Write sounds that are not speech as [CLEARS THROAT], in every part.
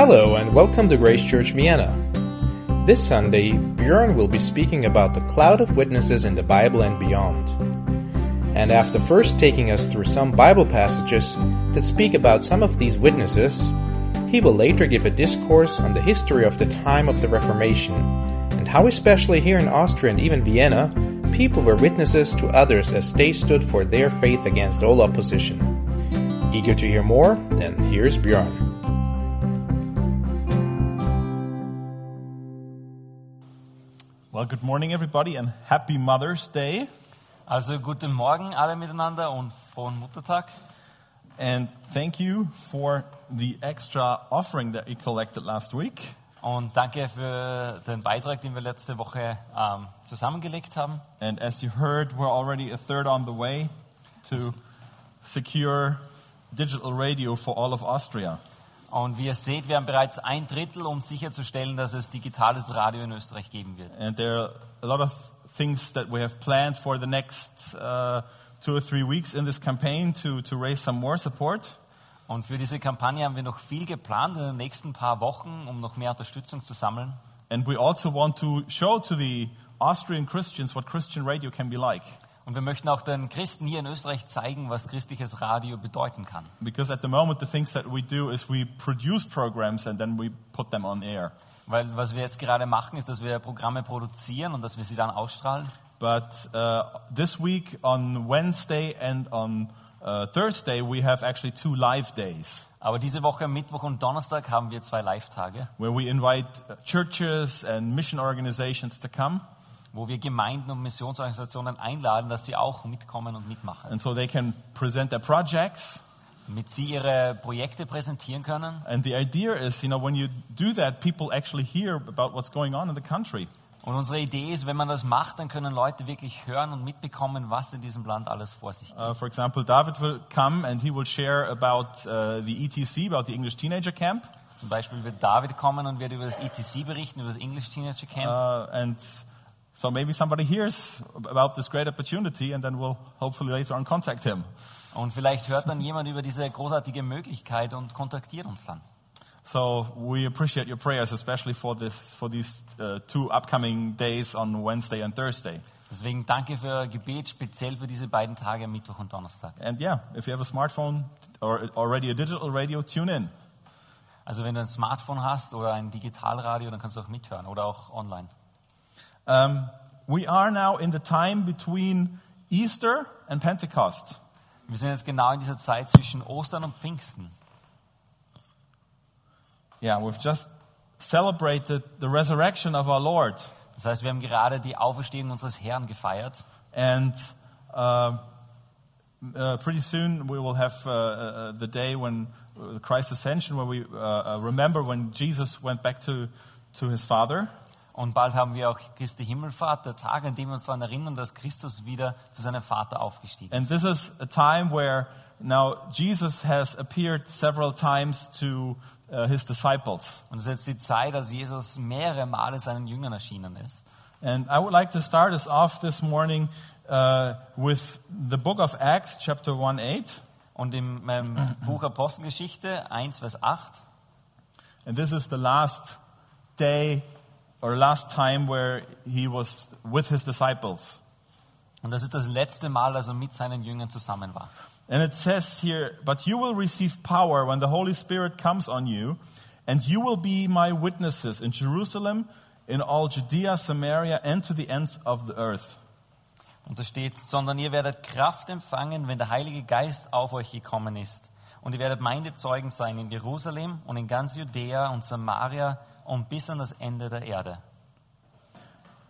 Hello and welcome to Grace Church Vienna. This Sunday, Björn will be speaking about the cloud of witnesses in the Bible and beyond. And after first taking us through some Bible passages that speak about some of these witnesses, he will later give a discourse on the history of the time of the Reformation and how, especially here in Austria and even Vienna, people were witnesses to others as they stood for their faith against all opposition. Eager to hear more? Then here's Björn. Well, good morning, everybody, and happy Mother's Day. Also guten Morgen alle miteinander und frohen Muttertag. And thank you for the extra offering that we collected last week. Und danke für den Beitrag, den wir letzte Woche ähm, zusammengelegt haben. And as you heard, we're already a third on the way to secure digital radio for all of Austria. Und wie ihr seht, wir haben bereits ein Drittel, um sicherzustellen, dass es digitales Radio in Österreich geben wird. And there are a lot of things that we have planned for the next uh, two or three weeks in this campaign to, to raise some more support. Und für diese Kampagne haben wir noch viel geplant in den nächsten paar Wochen, um noch mehr Unterstützung zu sammeln. And we also want to show to the Austrian Christians what Christian radio can be like. Und wir möchten auch den Christen hier in Österreich zeigen, was christliches Radio bedeuten kann. Because at the moment, the things that we do is we produce programs and then we put them on air. Weil was wir jetzt gerade machen, ist, dass wir Programme produzieren und dass wir sie dann ausstrahlen. But uh, this week on Wednesday and on uh, Thursday, we have actually two live days Aber diese Woche, Mittwoch und Donnerstag, haben wir zwei Live-Tage, where we invite churches and mission organizations to come. Wo wir Gemeinden und Missionsorganisationen einladen, dass sie auch mitkommen und mitmachen. And so they can present their projects. Damit sie ihre Projekte präsentieren können. And the idea is, you know, when you do that, people actually hear about what's going on in the country. Und unsere Idee ist, wenn man das macht, dann können Leute wirklich hören und mitbekommen, was in diesem Land alles vor sich geht. Uh, for example, David will come and he will share about uh, the ETC, about the English Teenager Camp. Zum Beispiel wird David kommen und wird über das ETC berichten, über das English Teenager Camp. Uh, and so maybe somebody hears about this great opportunity and then we'll hopefully later on contact him. Und vielleicht hört dann jemand über diese großartige Möglichkeit und kontaktiert uns dann. So we appreciate your prayers, especially for this, for these uh, two upcoming days on Wednesday and Thursday. Deswegen danke für euer Gebet, speziell für diese beiden Tage, Mittwoch und Donnerstag. And yeah, if you have a smartphone or already a digital radio, tune in. Also wenn du ein Smartphone hast oder ein Digitalradio, dann kannst du auch mithören oder auch online. Um, we are now in the time between Easter and Pentecost. Wir sind jetzt genau in dieser Zeit zwischen Ostern und Pfingsten. Yeah, we've just celebrated the resurrection of our Lord. Das heißt, wir haben gerade die Auferstehung unseres Herrn gefeiert. And uh, uh, pretty soon we will have uh, uh, the day when uh, Christ's ascension, where we uh, remember when Jesus went back to, to his Father. Und bald haben wir auch Christi Himmelfahrt, der Tag, an dem wir uns daran erinnern, dass Christus wieder zu seinem Vater aufgestiegen ist. And this is a time where now Jesus has appeared several times to uh, his disciples. Und es ist jetzt die Zeit, als Jesus mehrere Male seinen Jüngern erschienen ist. And I would like to start us off this morning uh, with the book of Acts, chapter 1 8. Und im ähm, [CLEARS THROAT] Buch Apostelgeschichte 1, Vers 8, And this is the last day or last time where he was with his disciples. und das ist das letzte Mal, dass er mit seinen Jüngern zusammen war. And it says here, But you will receive power when the Holy Spirit comes on you, and you will be my witnesses in Jerusalem, in all Judea, Samaria, and to the ends of the earth. Und da steht, sondern ihr werdet Kraft empfangen, wenn der Heilige Geist auf euch gekommen ist. Und ihr werdet meine Zeugen sein in Jerusalem und in ganz Judäa und Samaria und bis an das Ende der Erde.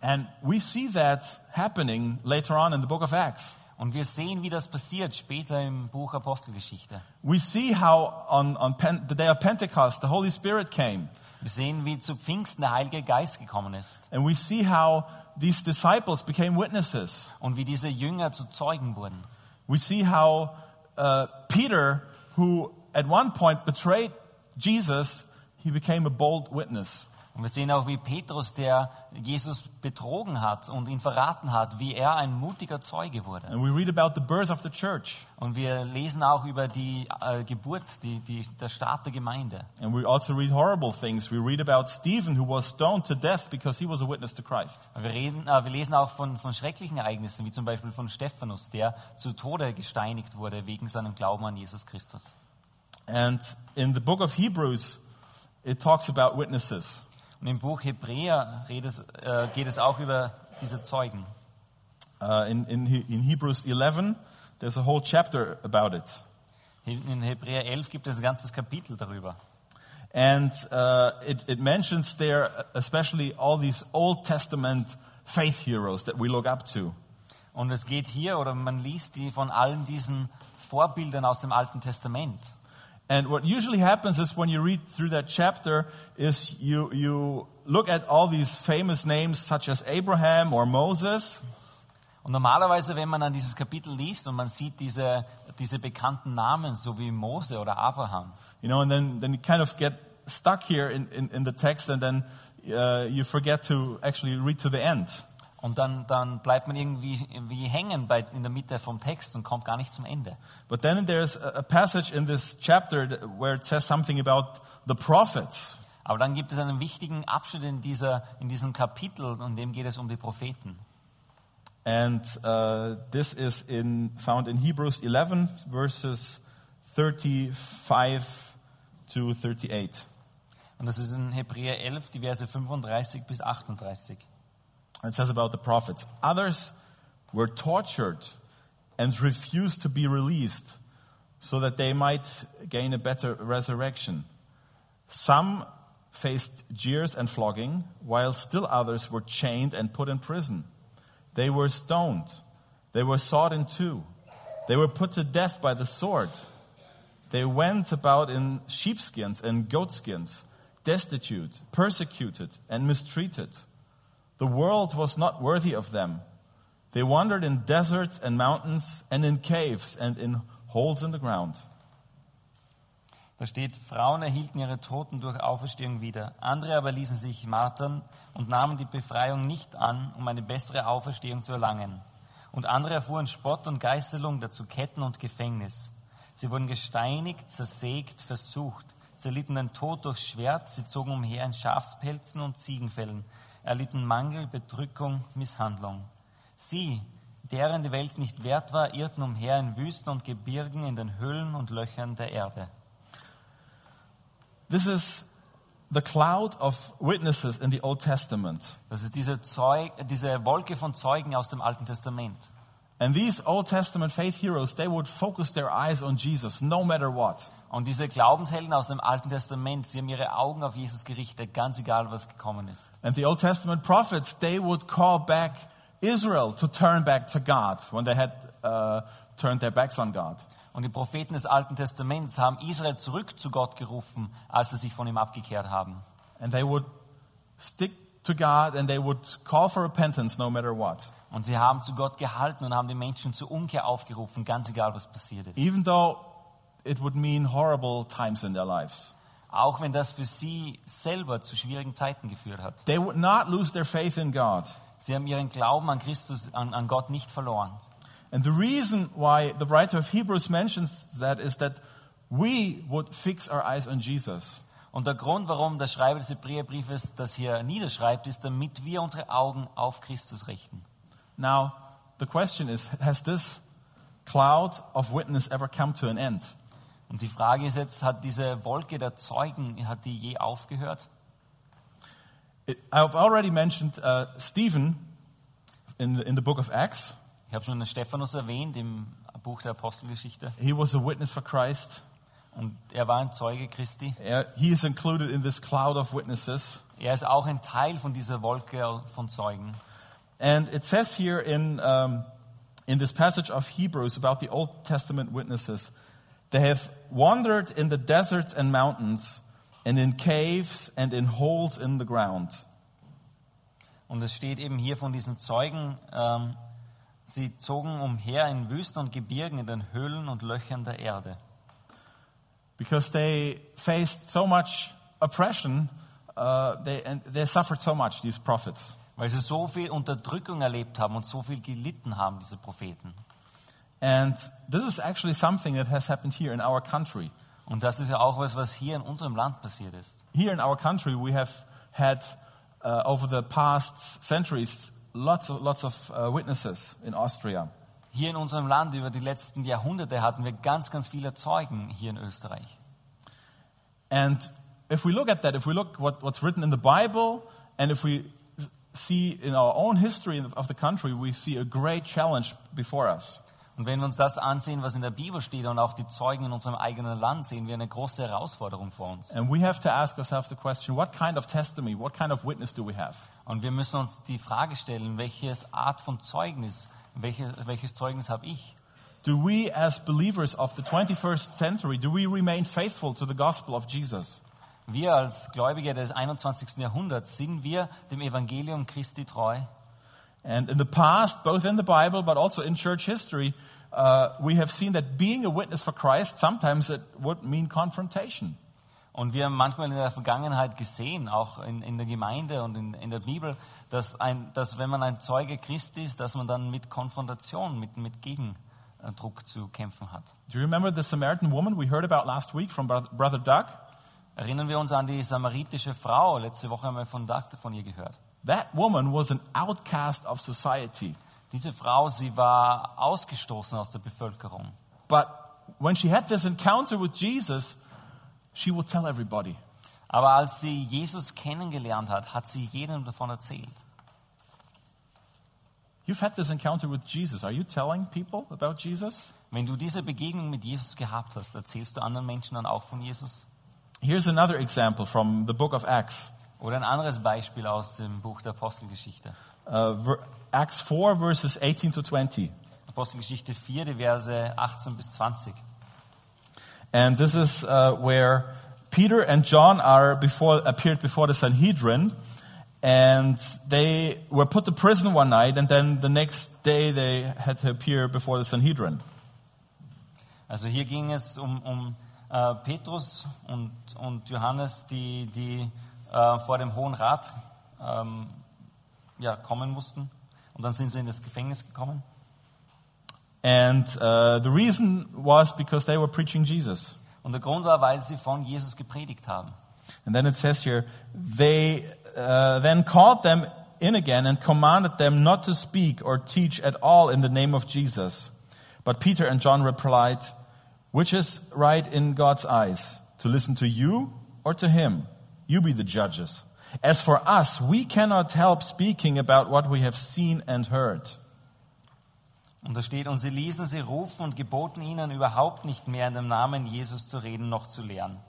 And we see that happening later on in the book of Acts. Und wir sehen, wie das passiert später im Buch Apostelgeschichte. We see how on, on Pen- the day of Pentecost, the Holy Spirit came. Wir sehen, wie zu Pfingsten der Heilige Geist gekommen ist And we see how these disciples became witnesses. und wie diese Jünger zu Zeugen wurden. We see how uh, Peter, who at one point betrayed Jesus, he became a bold witness. Und wir sehen auch, wie Petrus, der Jesus betrogen hat und ihn verraten hat, wie er ein mutiger Zeuge wurde. And we read about the birth of the church. Und wir lesen auch über die äh, Geburt, die, die, der Start der Gemeinde. And we also read horrible things. We read about Stephen, who was stoned to death because he was a witness to Christ. Wir, reden, äh, wir lesen auch von, von schrecklichen Ereignissen, wie zum Beispiel von Stephanus, der zu Tode gesteinigt wurde wegen seinem Glauben an Jesus Christus. And in the book of Hebrews, it talks about witnesses. Und im Buch Hebräer redet, äh, geht es auch über diese Zeugen. Uh, in, in, in Hebrews 11, there's a whole chapter about it. In Hebräer 11 gibt es ein ganzes Kapitel darüber. And uh, it, it mentions there especially all these Old Testament faith heroes that we look up to. Und es geht hier, oder man liest die von allen diesen Vorbildern aus dem Alten Testament. And what usually happens is when you read through that chapter is you, you look at all these famous names such as Abraham or Moses, Und normalerweise, wenn man an dieses Kapitel liest und man sieht diese, diese bekannten Namen, so wie Mose oder Abraham, you know, and then, then you kind of get stuck here in, in, in the text and then uh, you forget to actually read to the end. Und dann, dann bleibt man irgendwie wie hängen bei, in der Mitte vom Text und kommt gar nicht zum Ende. But then there's a passage in this chapter where it says something about the prophets. Aber dann gibt es einen wichtigen Abschnitt in, dieser, in diesem Kapitel, und dem geht es um die Propheten. And uh, this is in, found in Hebrews 11, verses 35 to 38. Und das ist in Hebräer 11, die Verse 35 bis 38. It says about the prophets. Others were tortured and refused to be released so that they might gain a better resurrection. Some faced jeers and flogging, while still others were chained and put in prison. They were stoned. They were sawed in two. They were put to death by the sword. They went about in sheepskins and goatskins, destitute, persecuted, and mistreated. The world was not worthy of them. They wandered in deserts and mountains and in caves and in holes in the ground. Da steht, Frauen erhielten ihre Toten durch Auferstehung wieder. Andere aber ließen sich martern und nahmen die Befreiung nicht an, um eine bessere Auferstehung zu erlangen. Und andere erfuhren Spott und Geißelung, dazu Ketten und Gefängnis. Sie wurden gesteinigt, zersägt, versucht. Sie erlitten den Tod durchs Schwert, sie zogen umher in Schafspelzen und Ziegenfällen, erlitten Mangel, Bedrückung, Misshandlung. Sie, deren die Welt nicht wert war, irrten umher in Wüsten und Gebirgen, in den Höhlen und Löchern der Erde. This is the cloud of witnesses in the Old Testament. Das ist diese, Zeug, diese Wolke von Zeugen aus dem Alten Testament. And these Old Testament faith heroes, they would focus their eyes on Jesus no matter what. Und diese Glaubenshelden aus dem Alten Testament, sie haben ihre Augen auf Jesus gerichtet, ganz egal, was gekommen ist. And the Old Testament prophets, they would call back Israel to turn back to God when they had uh, turned their backs on God. Und die Propheten des Alten Testaments haben Israel zurück zu Gott gerufen, als sie sich von ihm abgekehrt haben. And they would stick to God and they would call for repentance no matter what. Und sie haben zu Gott gehalten und haben die Menschen zur Umkehr aufgerufen, ganz egal, was passiert ist. Even though it would mean horrible times in their lives. Auch wenn das für sie selber zu schwierigen Zeiten geführt hat. They would not lose their faith in God. Sie haben ihren Glauben an Christus, an, an Gott nicht verloren. And the reason why the writer of Hebrews mentions that is that we would fix our eyes on Jesus. Und der Grund, warum der Schreiber des Hebräerbriefes das hier niederschreibt, ist, damit wir unsere Augen auf Christus richten. Now, the question is, has this cloud of witness ever come to an end? Und die Frage ist jetzt, hat diese Wolke der Zeugen, hat die je aufgehört? I've already mentioned uh, Stephen in the, in the book of Acts. Ich habe schon den Stephanus erwähnt im Buch der Apostelgeschichte. He was a witness for Christ. Und er war ein Zeuge Christi. Uh, he is included in this cloud of witnesses. Er ist auch ein Teil von dieser Wolke von Zeugen. And it says here in, um, in this passage of Hebrews about the Old Testament witnesses, they have wandered in the deserts and mountains, and in caves and in holes in the ground. Und es steht eben hier von diesen Zeugen, ähm, sie zogen umher in Wüsten und Gebirgen, in den Höhlen und Löchern der Erde. Because they faced so much oppression uh, they, and they suffered so much, these prophets. weil sie so viel Unterdrückung erlebt haben und so viel gelitten haben, diese Propheten. And this is actually something that has happened here in our country. Und das ist ja auch was, was hier in unserem Land passiert ist. Here in our country, we have had, uh, over the past centuries, lots of, lots of uh, witnesses in Austria. Hier in unserem Land über die letzten Jahrhunderte hatten wir ganz, ganz viele Zeugen hier in Österreich. And if we look at that, if we look what, what's written in the Bible, and if we see in our own history of the country, we see a great challenge before us. Und wenn wir uns das ansehen, was in der Bibel steht und auch die Zeugen in unserem eigenen Land, sehen wir eine große Herausforderung vor uns. And we have to ask ourselves the question, what kind of testimony, what kind of witness do we have? Und wir müssen uns die Frage stellen, welches Art von Zeugnis, welche, welches Zeugnis habe ich? Do we as believers of the 21st century, do we remain faithful to the gospel of Jesus? Wir als Gläubige des 21. Jahrhunderts sind wir dem Evangelium Christi treu. And in the past, both in the Bible but also in church history, uh, we have seen that being a witness for Christ, sometimes it would mean confrontation. Und wir haben manchmal in der Vergangenheit gesehen, auch in, in der Gemeinde und in, in der Bibel, dass, ein, dass wenn man ein Zeuge Christi ist, dass man dann mit Konfrontation, mit, mit Gegendruck zu kämpfen hat. Do you remember the Samaritan woman we heard about last week from Bro- Brother Doug? Erinnern wir uns an die samaritische Frau. Letzte Woche haben wir von Doug von ihr gehört. That woman was an outcast of society. Diese Frau, sie war ausgestoßen aus der Bevölkerung. But when she had this encounter with Jesus, she would tell everybody. Aber als sie Jesus kennengelernt hat, hat sie jedem davon erzählt. You've had this encounter with Jesus. Are you telling people about Jesus? Wenn du diese Begegnung mit Jesus gehabt hast, erzählst du anderen Menschen dann auch von Jesus? Here's another example from the book of Acts. Oder ein anderes Beispiel aus dem Buch der Apostelgeschichte. Uh, Acts 4, verses 18 to 20. Apostelgeschichte 4, die Verse 18 bis 20. And this is uh, where Peter and John are before, appeared before the Sanhedrin. And they were put to prison one night, and then the next day they had to appear before the Sanhedrin. Also hier ging es um, um äh, Petrus und, und Johannes, die, die äh, vor dem Hohen Rat ähm, ja, kommen mussten. Und dann sind sie in das Gefängnis gekommen. And uh, the reason was because they were preaching Jesus. Und der Grund war, weil sie von Jesus gepredigt haben. And then it says here, they uh, then called them in again and commanded them not to speak or teach at all in the name of Jesus. But Peter and John replied, Which is right in God's eyes, to listen to you or to him? You be the judges. As for us, we cannot help speaking about what we have seen and heard. Und da steht, und sie ließen sie rufen und geboten ihnen überhaupt nicht mehr in dem Namen Jesus zu reden noch zu lehren.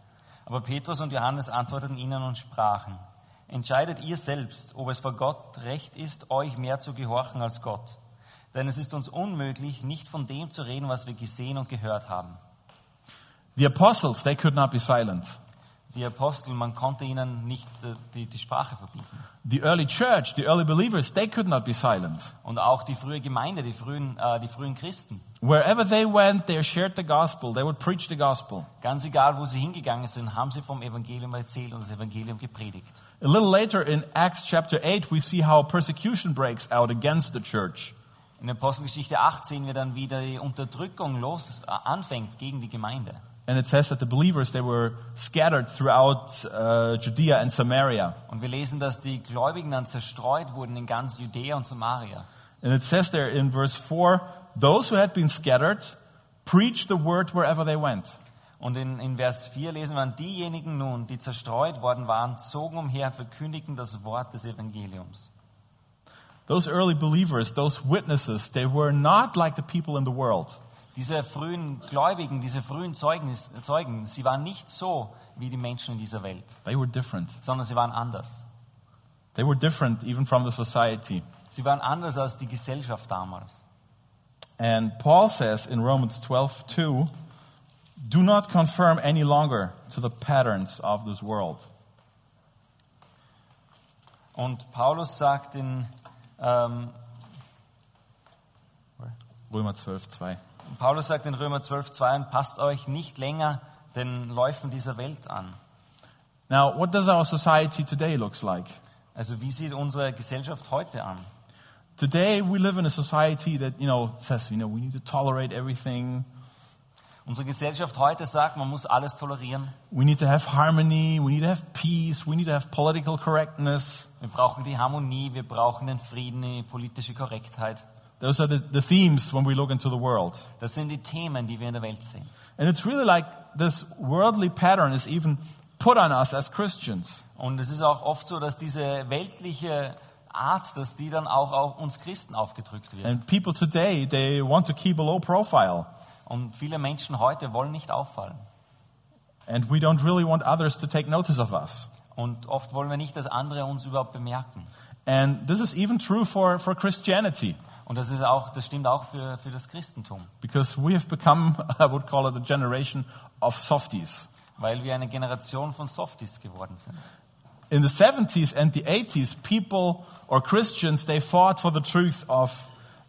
Aber Petrus und Johannes antworteten ihnen und sprachen, entscheidet ihr selbst, ob es vor Gott recht ist, euch mehr zu gehorchen als Gott. Denn es ist uns unmöglich, nicht von dem zu reden, was wir gesehen und gehört haben. The apostles, they could not be silent. Die Apostel, man konnte ihnen nicht äh, die, die Sprache verbieten. The early church, the early believers, they could not be silent. Und auch die frühe Gemeinde, die frühen, äh, die frühen Christen. Wherever they went, they shared the gospel. They would preach the gospel. Ganz egal, wo sie hingegangen sind, haben sie vom Evangelium erzählt und das Evangelium gepredigt. A little later in Acts chapter 8, we see how persecution breaks out against the church. In Apostelgeschichte 8 sehen wir dann, wie die Unterdrückung los äh, anfängt gegen die Gemeinde. And it says that the believers, they were scattered throughout uh, Judea and Samaria. Und wir lesen, dass die Gläubigen dann zerstreut wurden in ganz Judäa und Samaria. And it says there in verse 4, those who had been scattered preached the word wherever they went. Und in, in Vers 4 lesen wir, diejenigen nun, die zerstreut worden waren, zogen umher und verkündigten das Wort des Evangeliums. Those early believers, those witnesses, they were not like the people in the world. Diese frühen Gläubigen, diese frühen Zeugen, Zeugen, sie waren nicht so wie die Menschen in dieser Welt, They were different. sondern sie waren anders. They were different even from the society. Sie waren anders als die Gesellschaft damals. And Paul says in Romans 12, 2, do not conform any longer to the patterns of this world. Und Paulus sagt in ähm, Römer 12, 2. Paulus sagt in Römer 12, 2, und passt euch nicht länger den Läufen dieser Welt an. Now, what does our society today looks like? Also wie sieht unsere Gesellschaft heute an? Today we live in a society that, you know, says, you know, we need to tolerate everything. Unsere Gesellschaft heute sagt, man muss alles tolerieren. We need to have harmony, we need to have peace, we need to have political correctness. Wir brauchen die Harmonie, wir brauchen den Frieden, die politische Korrektheit. Those are the, the themes when we look into the world. Das sind die Themen, die wir in der Welt sehen. And it's really like this worldly pattern is even put on us as Christians. Und es ist auch oft so, dass diese weltliche Art, dass die dann auch auf uns Christen aufgedrückt wird. And people today, they want to keep a low profile. Und viele Menschen heute wollen nicht auffallen. And we don't really want others to take notice of us. Und oft wollen wir nicht, dass andere uns überhaupt bemerken. And this is even true for, for Christianity. Und das ist auch, das stimmt auch für, für das Christentum. Because we have become, [LAUGHS] I would call it a generation of softies. Weil wir eine Generation von Softies geworden sind. In the 70s and the 80s, people or Christians, they fought for the truth of,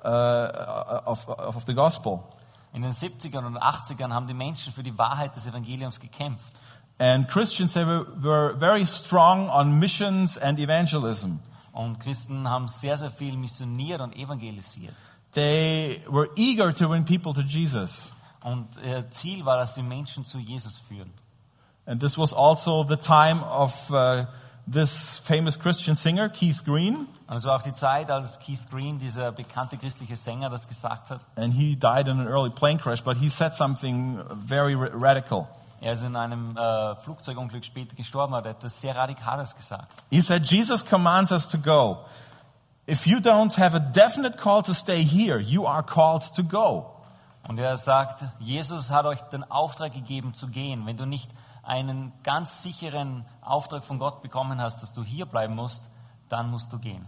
uh, of, of the gospel. In den 70ern und 80ern haben die Menschen für die Wahrheit des Evangeliums gekämpft. And Christians, they were, were very strong on missions and evangelism. Und Christen haben sehr, sehr viel missioniert und evangelisiert. They were eager to win people to Jesus. Und ihr Ziel war, dass die Menschen zu Jesus führen. And this was also the time of uh, this famous Christian singer, Keith Green. War auch die Zeit, als Keith Green, dieser bekannte christliche Sänger, das gesagt hat. And he died in an early plane crash, but he said something very ra- radical. Er ist in einem äh, Flugzeugunglück später gestorben, hat etwas sehr Radikales gesagt. He said, Jesus commands us to go. If you don't have a definite call to stay here, you are called to go. Und er sagt, Jesus hat euch den Auftrag gegeben zu gehen. Wenn du nicht einen ganz sicheren Auftrag von Gott bekommen hast, dass du hier bleiben musst, dann musst du gehen.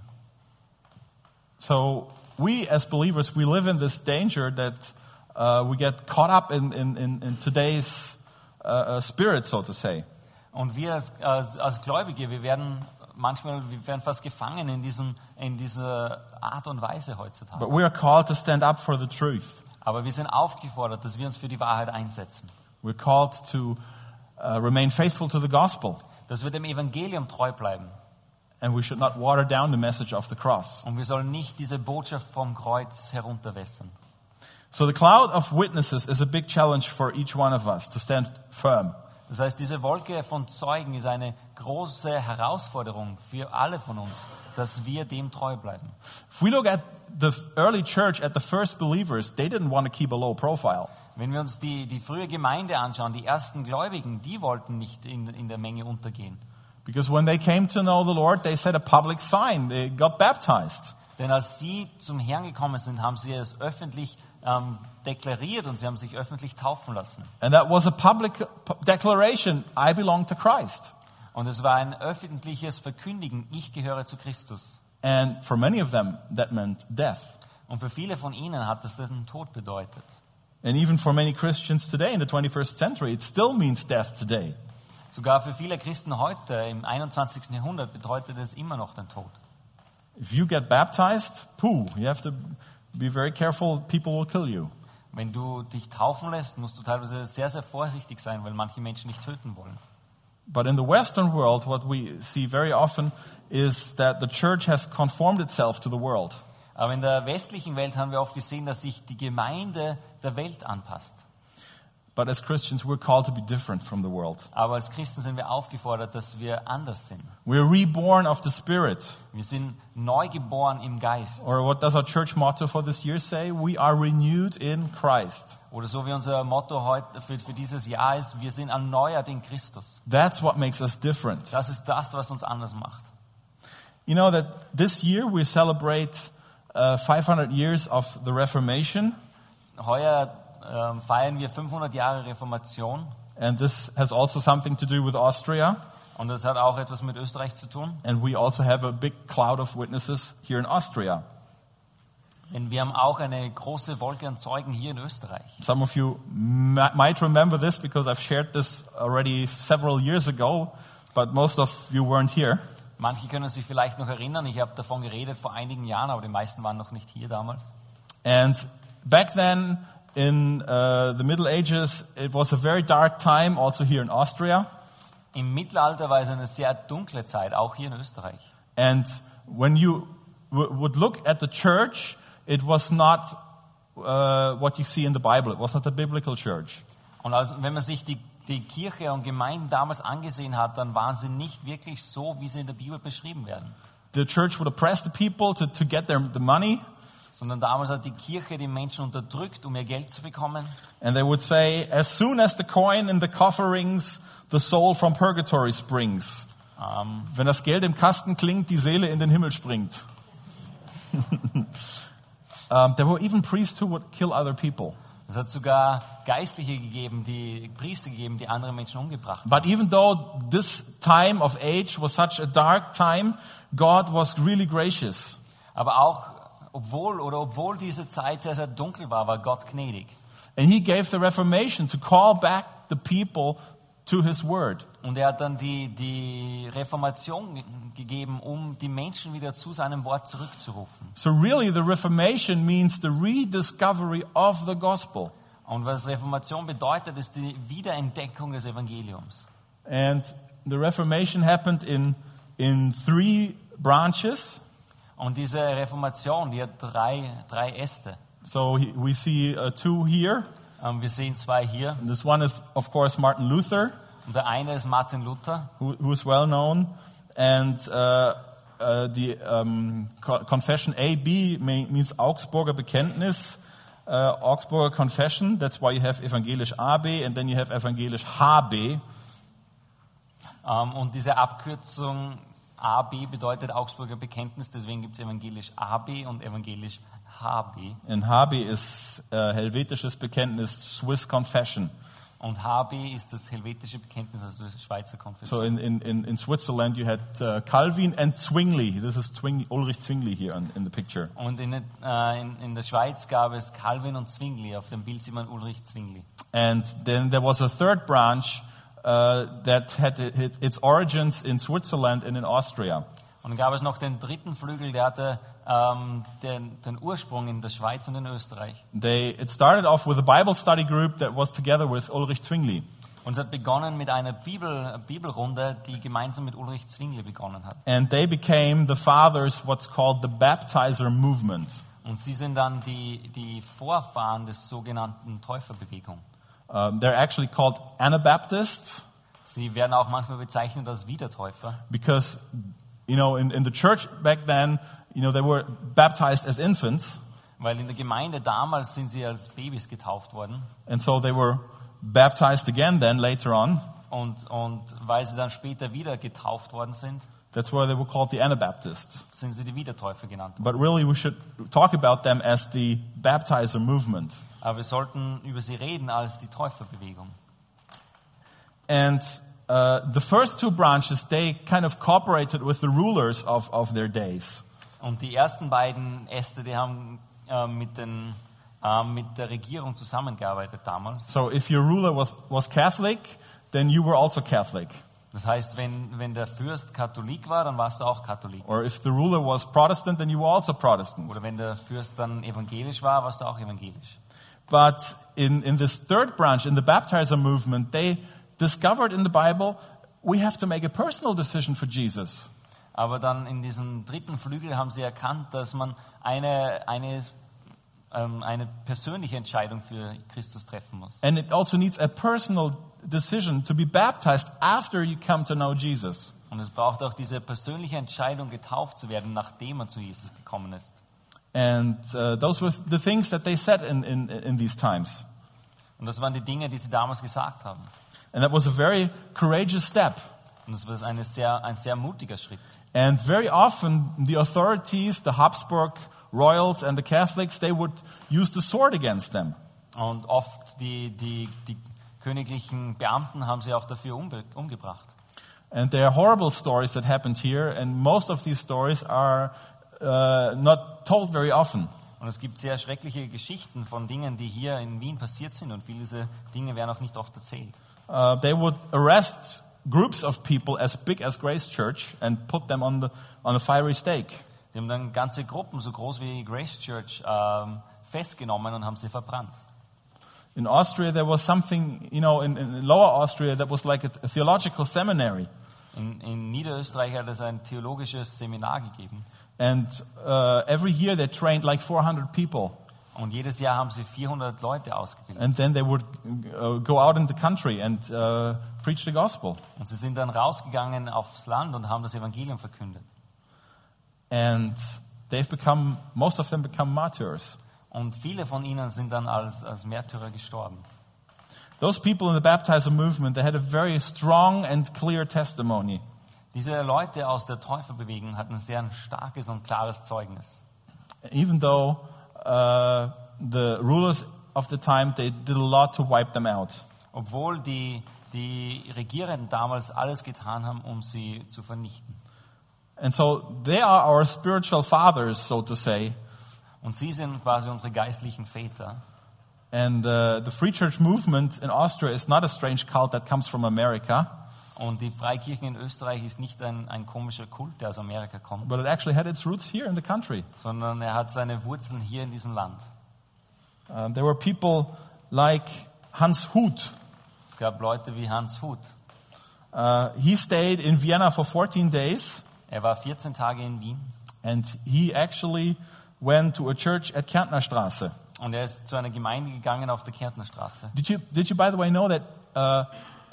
So we as believers, we live in this danger that uh, we get caught up in, in, in, in today's uh, spirit, so to say. Und wir als, als, als Gläubige, wir werden manchmal, wir werden fast gefangen in, diesem, in dieser Art und Weise heutzutage. But we are called to stand up for the truth. Aber wir sind aufgefordert, dass wir uns für die Wahrheit einsetzen. We're called to uh, remain faithful to the gospel. Dass wir dem Evangelium treu bleiben. And we should not water down the message of the cross. Und wir sollen nicht diese Botschaft vom Kreuz herunterwässern. So the cloud of witnesses is a big challenge for each one of us to stand firm. Das heißt, diese Wolke von Zeugen ist eine große Herausforderung für alle von uns, dass wir dem treu bleiben. If we look at the early church, at the first believers, they didn't want to keep a low profile. Wenn wir uns die, die frühe Gemeinde anschauen, die ersten Gläubigen, die wollten nicht in, in der Menge untergehen. Because when they came to know the Lord, they set a public sign. They got baptized. Denn als sie zum Herrn gekommen sind, haben sie es öffentlich ähm, deklariert und sie haben sich öffentlich taufen lassen. And that was a public declaration I belong to Christ. Und es war ein öffentliches Verkündigen, ich gehöre zu Christus. And for many of them, that meant death. Und für viele von ihnen hat das den Tod bedeutet. And even for many Christians today in the 21st century, it still means death today. Sogar für viele Christen heute im 21. Jahrhundert bedeutet es immer noch den Tod. If you get baptized, pooh, you have to be very careful, people will kill you. Wenn du dich taufen lässt, musst du teilweise sehr, sehr vorsichtig sein, weil manche Menschen dich töten wollen. But in the Western world, what we see very often is that the church has conformed itself to the world. Aber in der westlichen Welt haben wir oft gesehen, dass sich die Gemeinde der Welt anpasst. But as Christians, we're called to be different from the world. Aber als Christen sind wir aufgefordert, dass wir anders sind. We're reborn of the Spirit. Wir sind neu geboren im Geist. Or what does our church motto for this year say? We are renewed in Christ. Oder so wie unser Motto heute für, für dieses Jahr ist, wir sind erneuert in Christus. That's what makes us different. Das ist das, was uns anders macht. You know that this year we celebrate uh, 500 years of the Reformation, Heuer ähm, feiern wir 500 Jahre Reformation and this has also something to do with Austria. und das hat auch etwas mit Österreich zu tun. And we also have a big cloud of witnesses here in Austria. Denn wir haben auch eine große Wolke an Zeugen hier in Österreich. Some of you might remember this because I've shared this already several years ago, but most of you weren't here. Manche können sich vielleicht noch erinnern, ich habe davon geredet vor einigen Jahren, aber die meisten waren noch nicht hier damals. And back then, in uh, the Middle Ages, it was a very dark time, also here in Austria. Im Mittelalter war es eine sehr dunkle Zeit, auch hier in Österreich. And when you would look at the church, it was not uh, what you see in the Bible. It was not a biblical church. Und also, wenn man sich die, die Kirche und Gemeinden damals angesehen hat, dann waren sie nicht wirklich so, wie sie in der Bibel beschrieben werden. The church would oppress the people to, to get their, the money, Sondern damals hat die Kirche die Menschen unterdrückt, um ihr Geld zu bekommen. and they would say, as soon as the coin in the coffer rings, the soul from purgatory springs. Ähm, Wenn das Geld im Kasten klingt, die Seele in den Himmel springt. [LAUGHS] um, there were even priests who would kill other people. es hat sogar Geistliche gegeben, die Priester gegeben, die andere Menschen umgebracht haben. But even though this time of age was such a dark time, God was really gracious. Aber auch, obwohl, oder obwohl diese Zeit sehr, sehr dunkel war, war Gott gnädig. And he gave the Reformation to call back the people to his word. Und er hat dann die, die Reformation ge- gegeben, um die Menschen wieder zu seinem Wort zurückzurufen. So really the Reformation means the rediscovery of the gospel. Und was Reformation bedeutet, ist die Wiederentdeckung des Evangeliums. And the Reformation happened in, in three branches. Und diese Reformation, die hat drei, drei Äste. So he- we see uh, two here. Ähm, Wir sehen zwei hier. And this one is, of course, Martin Luther, Und der eine ist Martin Luther. who, is well known. And uh, uh, the um, co- confession AB means Augsburger Bekenntnis. Uh, Augsburger Confession, that's why you have evangelisch AB and then you have evangelisch HB. Ähm, Und diese Abkürzung AB bedeutet Augsburger Bekenntnis, deswegen gibt es evangelisch AB und evangelisch HB. And HB is uh, helvetisches Bekenntnis, Swiss Confession. Und HB ist das helvetische Bekenntnis, also das Schweizer Konfession. So in, in, in, in Switzerland you had uh, Calvin and Zwingli. This is Zwingli, Ulrich Zwingli here in, in the picture. Und in, äh, in, in der Schweiz gab es Calvin und Zwingli. Auf dem Bild sieht man Ulrich Zwingli. And then there was a third branch uh, that had it, its origins in Switzerland and in Austria. Und dann gab es noch den dritten Flügel, der hatte ähm, den, den Ursprung in der Schweiz und in Österreich. They, it started off with a Bible study group that was together with Ulrich Zwingli. Und es hat begonnen mit einer Bibel, Bibelrunde, die gemeinsam mit Ulrich Zwingli begonnen hat. And they became the fathers, what's called the baptizer movement. Und sie sind dann die, die Vorfahren des sogenannten Täuferbewegung. Um, they're actually called Anabaptists Sie werden auch manchmal bezeichnet als Wiedertäufer, because, you know, in, in the church back then, you know, they were baptized as infants. weil in der Gemeinde damals sind sie als Babys getauft worden. And so they were baptized again then later on. Und, und weil sie dann später wieder getauft worden sind, That's why they were called the Anabaptists. sind sie die Wiedertäufer genannt. worden. But really we should talk about them as the baptizer movement. Aber wir sollten über sie reden als die Täuferbewegung. And uh, the first two branches, they kind of cooperated with the rulers of, of their days. Und die ersten beiden Äste, die haben äh, mit, den, äh, mit der Regierung zusammengearbeitet damals. So if your ruler was, was Catholic, then you were also Catholic. Das heißt, wenn, wenn der Fürst Katholik war, dann warst du auch Katholik. Or if the ruler was Protestant, then you were also Protestant. Oder wenn der Fürst dann evangelisch war, warst du auch evangelisch. But in, in this third branch, in the baptizer movement, they discovered in the Bible, we have to make a personal decision for Jesus. Aber dann in diesem dritten Flügel haben sie erkannt, dass man eine, eine, ähm, eine persönliche Entscheidung für Christus treffen muss. And it also needs a personal decision to be baptized after you come to know Jesus. Und es braucht auch diese persönliche Entscheidung, getauft zu werden, nachdem man zu Jesus gekommen ist. And uh, those were the things that they said in, in, in these times. Und das waren die Dinge, die sie damals gesagt haben. And that was a very courageous step. Und das war eine sehr, ein sehr mutiger Schritt. And very often the authorities, the Habsburg royals and the Catholics, they would use the sword against them. Und oft die, die, die königlichen Beamten haben sie auch dafür umbe umgebracht. And there are horrible stories that happened here, and most of these stories are uh, not told very often. Und es gibt sehr schreckliche Geschichten von Dingen, die hier in Wien passiert sind und viele dieser Dinge werden auch nicht oft erzählt. Uh, they would arrest groups of people as big as Grace Church and put them on, the, on a fiery stake. Die haben dann ganze Gruppen, so groß wie Grace Church, ähm, festgenommen und haben sie verbrannt. In Austria, there was something, you know, in, in Lower Austria that was like a, a theological seminary. In, in Niederösterreich hat es ein theologisches Seminar gegeben. And uh, every year they trained like 400 people. Und jedes Jahr haben sie 400 Leute ausgebildet. And then they would uh, go out in the country and uh, preach the gospel. Und sie sind dann rausgegangen aufs Land und haben das Evangelium verkündet. And they've become, most of them become martyrs. Und viele von ihnen sind dann als, als Märtyrer gestorben. Those people in the baptizer movement, they had a very strong and clear testimony. Diese Leute aus der Täuferbewegung hatten sehr ein starkes und klares Zeugnis. Even though uh, the rulers of the time, they did a lot to wipe them out. Obwohl die, die Regierenden damals alles getan haben, um sie zu vernichten. And so they are our spiritual fathers, so to say. Und sie sind quasi unsere geistlichen Väter. And uh, the Free Church movement in Austria is not a strange cult that comes from America, Und die Freikirche in Österreich ist nicht ein, ein komischer Kult, der aus Amerika kommt, but it actually had its roots here in the country. sondern er hat seine Wurzeln hier in diesem Land. Um, there were people like Hans Huth. Es gab Leute wie Hans Huth. Uh, he stayed in Vienna for 14 days, Er war 14 Tage in Wien and he actually went to a church at Kärntner Straße. und er ist zu einer Gemeinde gegangen auf der Kärntner Straße. Did you, did you, by the way, know that uh,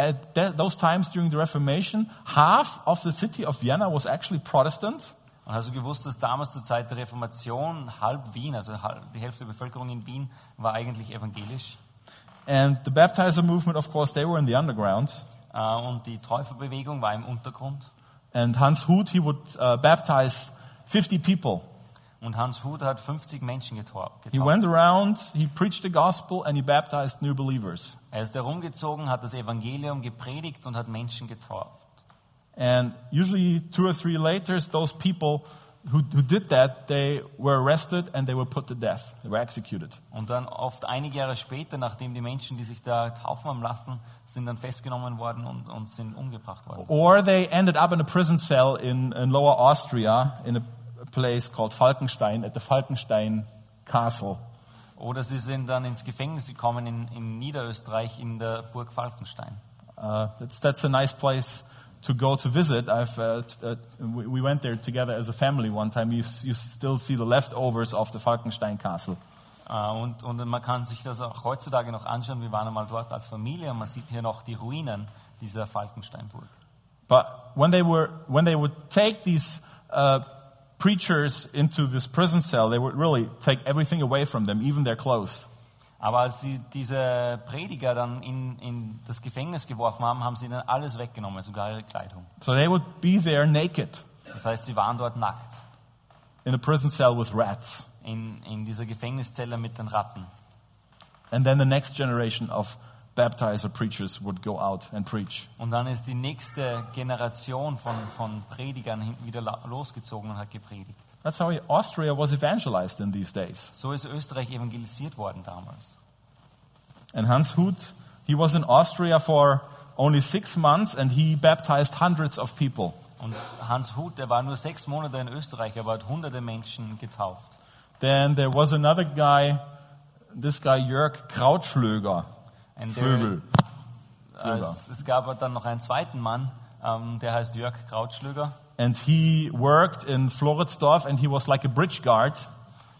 at those times during the Reformation, half of the city of Vienna was actually Protestant? Und hast du gewusst, dass damals zur Zeit der Reformation halb Wien, also die Hälfte der Bevölkerung in Wien, war eigentlich evangelisch? And the baptizer movement, of course, they were in the underground. Äh, Und die Täuferbewegung war im Untergrund. And Hans Huth, he would uh, baptize 50 people. Und Hans Huth hat 50 Menschen getor- He getauft. went around, he preached the gospel, and he baptized new believers. Er ist herumgezogen, hat das Evangelium gepredigt und hat Menschen getauft. And usually, two or three later, those people who, who did that, they were arrested and they were put to death. They were executed. Und dann oft einige Jahre später, nachdem die Menschen, die sich da taufen haben lassen, sind dann festgenommen worden und, und sind umgebracht worden. Or they ended up in a prison cell in, in Lower Austria, in a place called Falkenstein, at the Falkenstein Castle. Oder sie sind dann ins Gefängnis gekommen in, in Niederösterreich in der Burg Falkenstein. Uh, that's, that's a nice place to go to visit. I've, uh, uh, we we went there together as a family one time. You, you still see the leftovers of the Falkenstein Castle. Äh, Und, und man kann sich das auch heutzutage noch anschauen. Wir waren einmal dort als Familie und man sieht hier noch die Ruinen dieser Falkensteinburg. But when they were, when they would take these uh, preachers into this prison cell, they would really take everything away from them, even their clothes. Aber als sie diese Prediger dann in, in das Gefängnis geworfen haben, haben sie ihnen alles weggenommen, sogar ihre Kleidung. So they would be there naked Das heißt, sie waren dort nackt in a prison cell with rats. in, in dieser Gefängniszelle mit den Ratten. And then the next generation of baptizer preachers would go out and preach. Und dann ist die nächste Generation von, von Predigern hin- wieder losgezogen und hat gepredigt. That's how Austria was evangelized in these days. So ist Österreich evangelisiert worden damals. And Hans Huth, he was in Austria for only six months and he baptized hundreds of people. Und Hans Huth, der war nur sechs Monate in Österreich, aber hat hunderte Menschen getauft. Then there was another guy, this guy Jörg Krautschlöger. And Schlögel. Äh, es, es gab dann noch einen zweiten Mann, ähm, der heißt Jörg Krautschlöger. And he worked in Floridsdorf and he was like a bridge guard.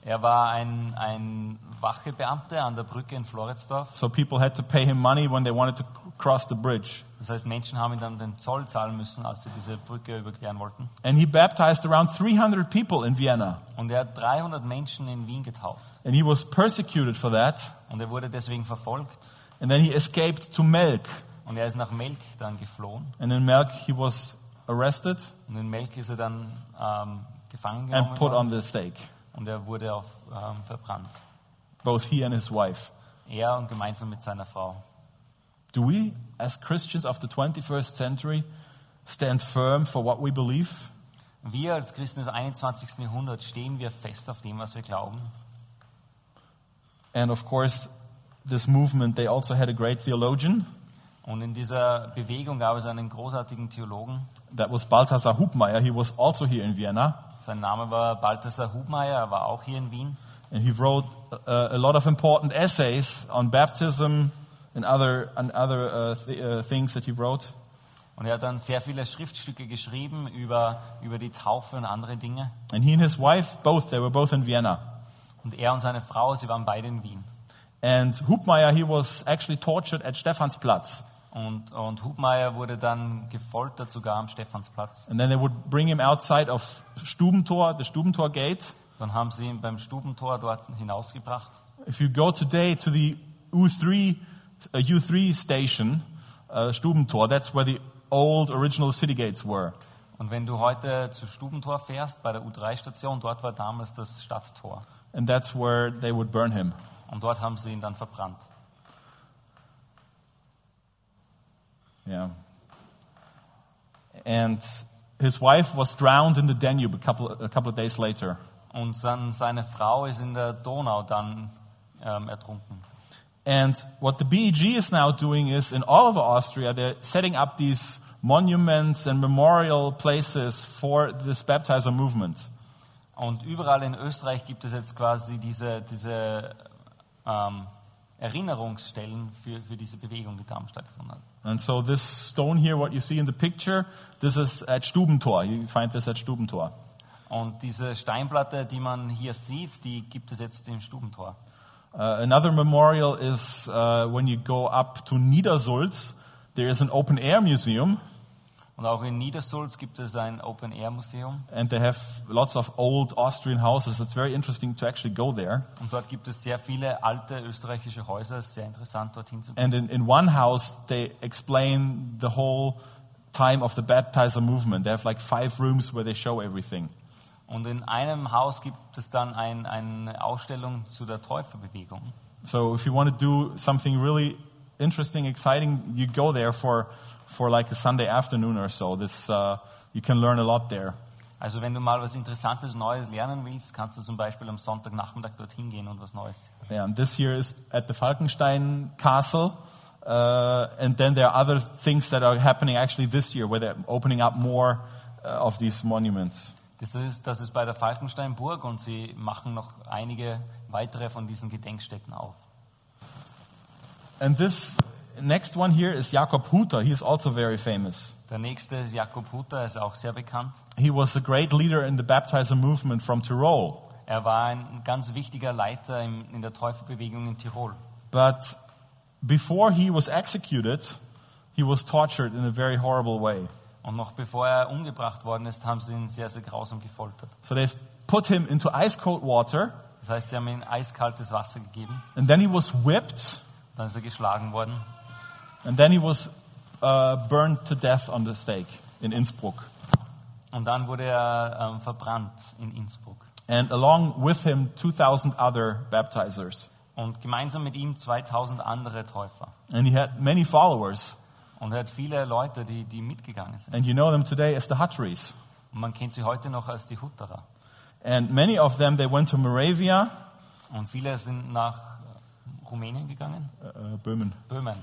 Er war ein, ein Wachebeamter an der Brücke in Floridsdorf. So people had to pay him money when they wanted to cross the bridge. Das heißt, Menschen haben ihm dann den Zoll zahlen müssen, als sie diese Brücke überqueren wollten. And he baptized around 300 people in Vienna. Und er hat 300 Menschen in Wien getauft. And he was persecuted for that. Und er wurde deswegen verfolgt. And then he escaped to Melk. Und er ist nach Melk dann geflohen. And in Melk he was arrested Und in Melk ist er dann ähm, gefangen and genommen put on the stake. Und er wurde auf, ähm, verbrannt. Both he and his wife. Er und gemeinsam mit seiner Frau. Do we, as Christians of the 21st century, stand firm for what we believe? Wir als Christen des 21. Jahrhunderts stehen wir fest auf dem, was wir glauben. And of course, this movement, they also had a great theologian. Und in dieser Bewegung gab es einen großartigen Theologen. That was Balthasar Hubmeier. He was also here in Vienna. Sein Name war Balthasar Hubmeier, er war auch hier in Wien. And he wrote uh, a lot of important essays on baptism and other, and other uh, th uh, things that he wrote. Und er hat dann sehr viele Schriftstücke geschrieben über, über die Taufe und andere Dinge. And he and his wife, both, they were both in Vienna. Und er und seine Frau, sie waren beide in Wien. And Hubmaier, he was actually tortured at Stephansplatz. Und, und Hubmeier wurde dann gefoltert, sogar am Stephansplatz. And then they would bring him outside of Stubentor, the Stubentor gate. Dann haben sie ihn beim Stubentor dort hinausgebracht. If you go today to the U3, uh, U3 station, uh, Stubentor, that's where the old original city gates were. Und wenn du heute zu Stubentor fährst, bei der U3-Station, dort war damals das Stadttor. And that's where they would burn him. Und dort haben sie ihn dann verbrannt. Yeah. And his wife was drowned in the Danube a couple, a couple of days later. Und dann seine Frau ist in der Donau dann ähm, ertrunken. And what the BEG is now doing is in all of Austria, they're setting up these monuments and memorial places for this baptizer movement. Und überall in Österreich gibt es jetzt quasi diese, diese ähm, Erinnerungsstellen für, für diese Bewegung, die damals stattgefunden hat. And so this stone here, what you see in the picture, this is at Stubentor. You find this at Stubentor. Und diese Steinplatte, die man hier sieht, die gibt es jetzt im Stubentor. Uh, another memorial is uh, when you go up to Niedersulz, there is an open air museum, Und auch in Niedersulz gibt es ein Open-Air-Museum. and they have lots of old Austrian houses. It's very interesting to actually go there. Und dort gibt es sehr viele alte österreichische Häuser. Es ist sehr interessant, dorthin zu gehen. And in, in one house, they explain the whole time of the baptizer movement. They have like five rooms where they show everything. Und in einem Haus gibt es dann ein, eine Ausstellung zu der Täuferbewegung. So if you want to do something really interesting, exciting, you go there for, for like a Sunday afternoon or so. This, uh, you can learn a lot there. Also wenn du mal was Interessantes, Neues lernen willst, kannst du zum Beispiel am Sonntagnachmittag dorthin gehen und was Neues. Yeah, and this year is at the Falkenstein Castle. Uh, and then there are other things that are happening actually this year where they're opening up more uh, of these monuments. Das ist, das ist bei der Falkensteinburg und sie machen noch einige weitere von diesen Gedenkstätten auf. And this next one here is Jakob Hutter. He's also very famous. Der nächste ist Jakob Hutter, er ist auch sehr bekannt. He was a great leader in the baptizer movement from Tyrol. Er war ein ganz wichtiger Leiter im, in der Täuferbewegung in Tirol. But before he was executed, he was tortured in a very horrible way. Und noch bevor er umgebracht worden ist, haben sie ihn sehr, sehr grausam gefoltert. So they've put him into ice cold water, Das heißt, sie haben ihm eiskaltes Wasser gegeben, and then he was whipped, dann ist er geschlagen worden and then he was uh, burned to death on the stake in Innsbruck. und dann wurde er ähm, verbrannt in Innsbruck. And along with him, 2,000 other baptizers. Und gemeinsam mit ihm 2000 andere Täufer. And he had many followers. Und er hat viele Leute, die, die mitgegangen sind. And you know them today as the Hutteries. Und man kennt sie heute noch als die Hutterer. And many of them, they went to Moravia, Und viele sind nach Rumänien gegangen, uh, Böhmen. Böhmen.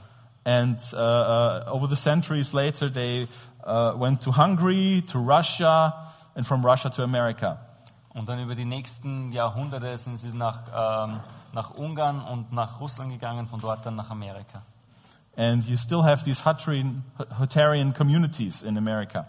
And uh, uh, over the centuries later, they uh, went to Hungary, to Russia, and from Russia to America. Und dann über die nächsten Jahrhunderte sind sie nach, ähm, nach Ungarn und nach Russland gegangen, von dort dann nach Amerika. And you still have these Hutterian, Huttarian communities in America.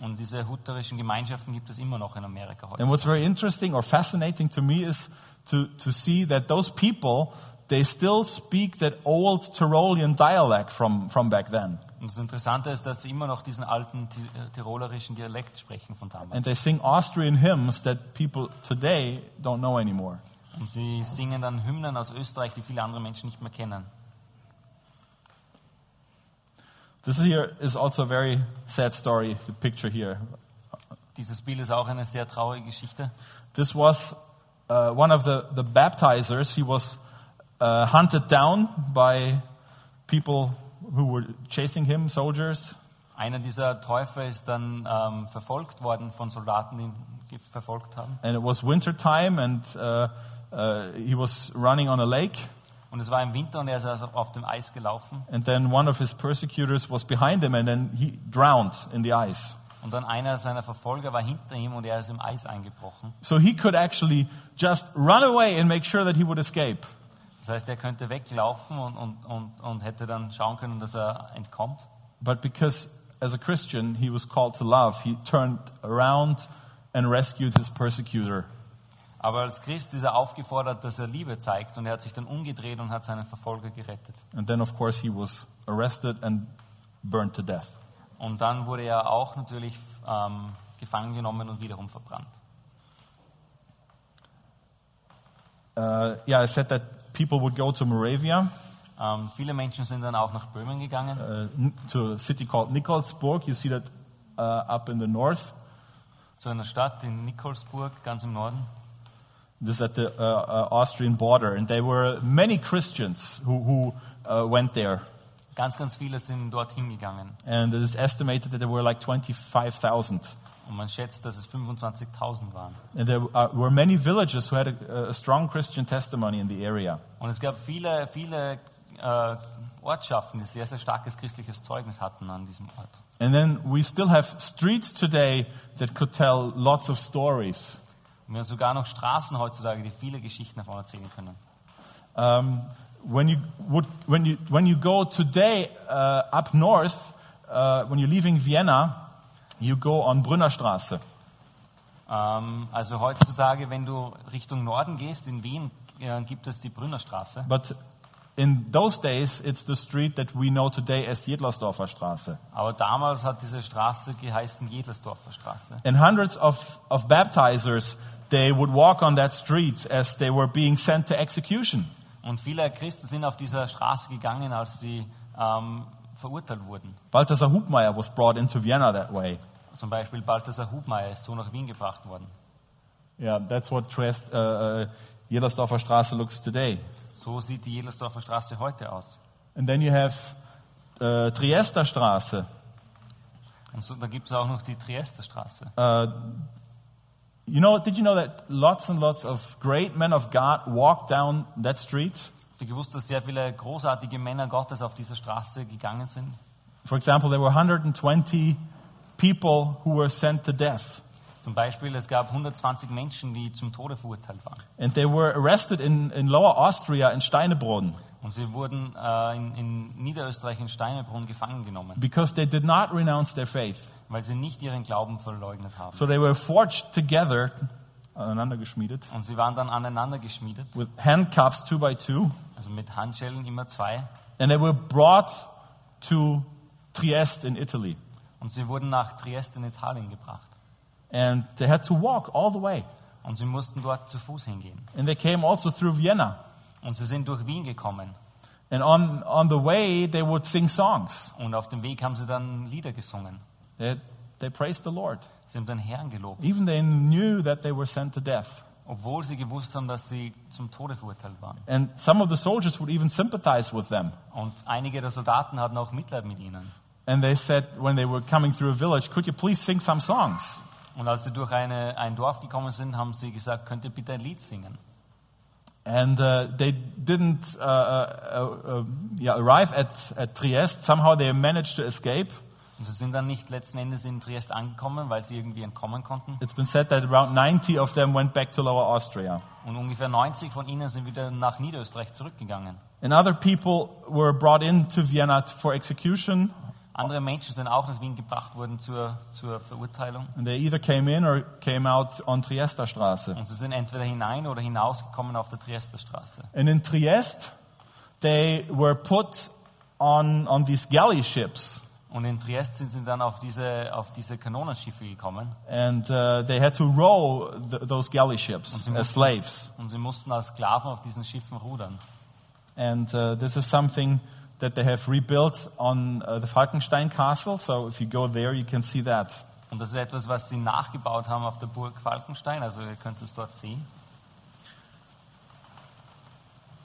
Und diese hutterischen Gemeinschaften gibt es immer noch in Amerika heute. And what's very interesting or fascinating to me is to, to see that those people, they still speak that old Tyrolean dialect from, from back then. Und das Interessante ist, dass sie immer noch diesen alten Ti- äh, tirolerischen Dialekt sprechen von damals. And they sing Austrian hymns that people today don't know anymore. Und sie singen dann Hymnen aus Österreich, die viele andere Menschen nicht mehr kennen. This here is also a very sad story, the picture here. Dieses Bild ist auch eine sehr traurige Geschichte. This was uh, one of the, the baptizers. He was uh, hunted down by people who were chasing him, soldiers. Einer dieser Täufer ist dann ähm, verfolgt worden von Soldaten, die ihn verfolgt haben. And it was winter time, and uh, uh, he was running on a lake. Und es war im Winter und er ist also auf dem Eis gelaufen. And then one of his persecutors was behind him, and then he drowned in the ice. Und dann einer seiner Verfolger war hinter ihm und er ist im Eis eingebrochen. So he could actually just run away and make sure that he would escape. Das heißt, er könnte weglaufen und, und, und, und hätte dann schauen können, dass er entkommt. But because as a Christian he was called to love, he turned around and rescued his persecutor. Aber als Christ ist er aufgefordert, dass er Liebe zeigt und er hat sich dann umgedreht und hat seinen Verfolger gerettet. And then, of course, he was arrested and burned to death. Und dann wurde er auch natürlich ähm, gefangen genommen und wiederum verbrannt. Uh, yeah, I said that people would go to Moravia, Ähm, viele Menschen sind dann auch nach Böhmen gegangen, uh, to a city called Nikolsburg. You see that uh, up in the north. zu einer Stadt in Nikolsburg, ganz im Norden. This is at the uh, uh, Austrian border. And there were many Christians who, who uh, went there. Ganz, ganz viele sind dorthin gegangen. And it is estimated that there were like 25,000. Und man schätzt, dass es 25.000 waren. And there uh, were many villages who had a, a strong Christian testimony in the area. Und es gab viele, viele äh, Ortschaften, die sehr, sehr starkes christliches Zeugnis hatten an diesem Ort. And then we still have streets today that could tell lots of stories. Und wir haben sogar noch Straßen heutzutage, die viele Geschichten davon erzählen können. Um, when, you would, when, you, when you go today uh, up north, uh, when you're leaving Vienna, you go on Brünnerstraße. Ähm, also heutzutage, wenn du Richtung Norden gehst, in Wien äh, gibt es die Brünnerstraße. But in those days, it's the street that we know today as Jedlersdorfer Straße. Aber damals hat diese Straße geheißen Jedlersdorfer Straße. And hundreds of, of baptizers, they would walk on that street as they were being sent to execution. Und viele Christen sind auf dieser Straße gegangen, als sie ähm, verurteilt wurden. Balthasar Hubmeier was brought into Vienna that way. Zum Beispiel Balthasar Hubmeier ist so nach Wien gebracht worden. Yeah, that's what Triest, uh, uh, Jedlersdorfer Straße looks today. So sieht die Jedlersdorfer Straße heute aus. And then you have uh, Triester Straße. Und so, da gibt es auch noch die Triester Straße. Uh, you know, did you know that lots and lots of great men of God walked down that street? Habt ihr gewusst, dass sehr viele großartige Männer Gottes auf dieser Straße gegangen sind? For example, there were 120 people who were sent to death. Zum Beispiel, es gab 120 Menschen, die zum Tode verurteilt waren. And they were arrested in, in Lower Austria in Steinebrunn Und sie wurden äh, in, in Niederösterreich in Steinebrunn gefangen genommen, because they did not renounce their faith. weil sie nicht ihren Glauben verleugnet haben. So they were forged together, aneinander geschmiedet, Und sie waren dann aneinander geschmiedet, with handcuffs two by two, also mit Handschellen immer zwei. and they were brought to Trieste in Italy. Und sie wurden nach Trieste in Italien gebracht. And they had to walk all the way. Und sie mussten dort zu Fuß hingehen. And they came also through Vienna. Und sie sind durch Wien gekommen. And on, on the way, they would sing songs. Und auf dem Weg haben sie dann Lieder gesungen. They, they praised the Lord. Sie haben den Herrn gelobt, Even they knew that they were sent to death. obwohl sie gewusst haben, dass sie zum Tode verurteilt waren. And some of the soldiers would even sympathize with them. Und einige der Soldaten hatten auch Mitleid mit ihnen. And they said, when they were coming through a village, could you please sing some songs? Und als sie durch eine, ein Dorf gekommen sind, haben sie gesagt, könnt ihr bitte ein Lied singen? And uh, they didn't uh, uh, uh, yeah, arrive at, at Trieste. Somehow they managed to escape. Und sie sind dann nicht letzten Endes in Triest angekommen, weil sie irgendwie entkommen konnten. It's been said that around 90 of them went back to Lower Austria. Und ungefähr 90 von ihnen sind wieder nach Niederösterreich zurückgegangen. And other people were brought into Vienna for execution, Andere Menschen sind auch nach Wien gebracht worden zur, zur Verurteilung. and they either came in or came out on Triester Straße. Und sie sind entweder hinein oder hinausgekommen auf der Triester Straße. And in Trieste, they were put on, on these galley ships, Und in Triest sind sie dann auf diese, auf diese Kanonenschiffe gekommen. and uh, they had to row th- those galley ships sie as mussten- slaves. Und sie mussten als Sklaven auf diesen Schiffen rudern. And uh, this is something that they have rebuilt on uh, the Falkenstein Castle. So if you go there, you can see that. Und das ist etwas, was sie nachgebaut haben auf der Burg Falkenstein. Also ihr könnt es dort sehen.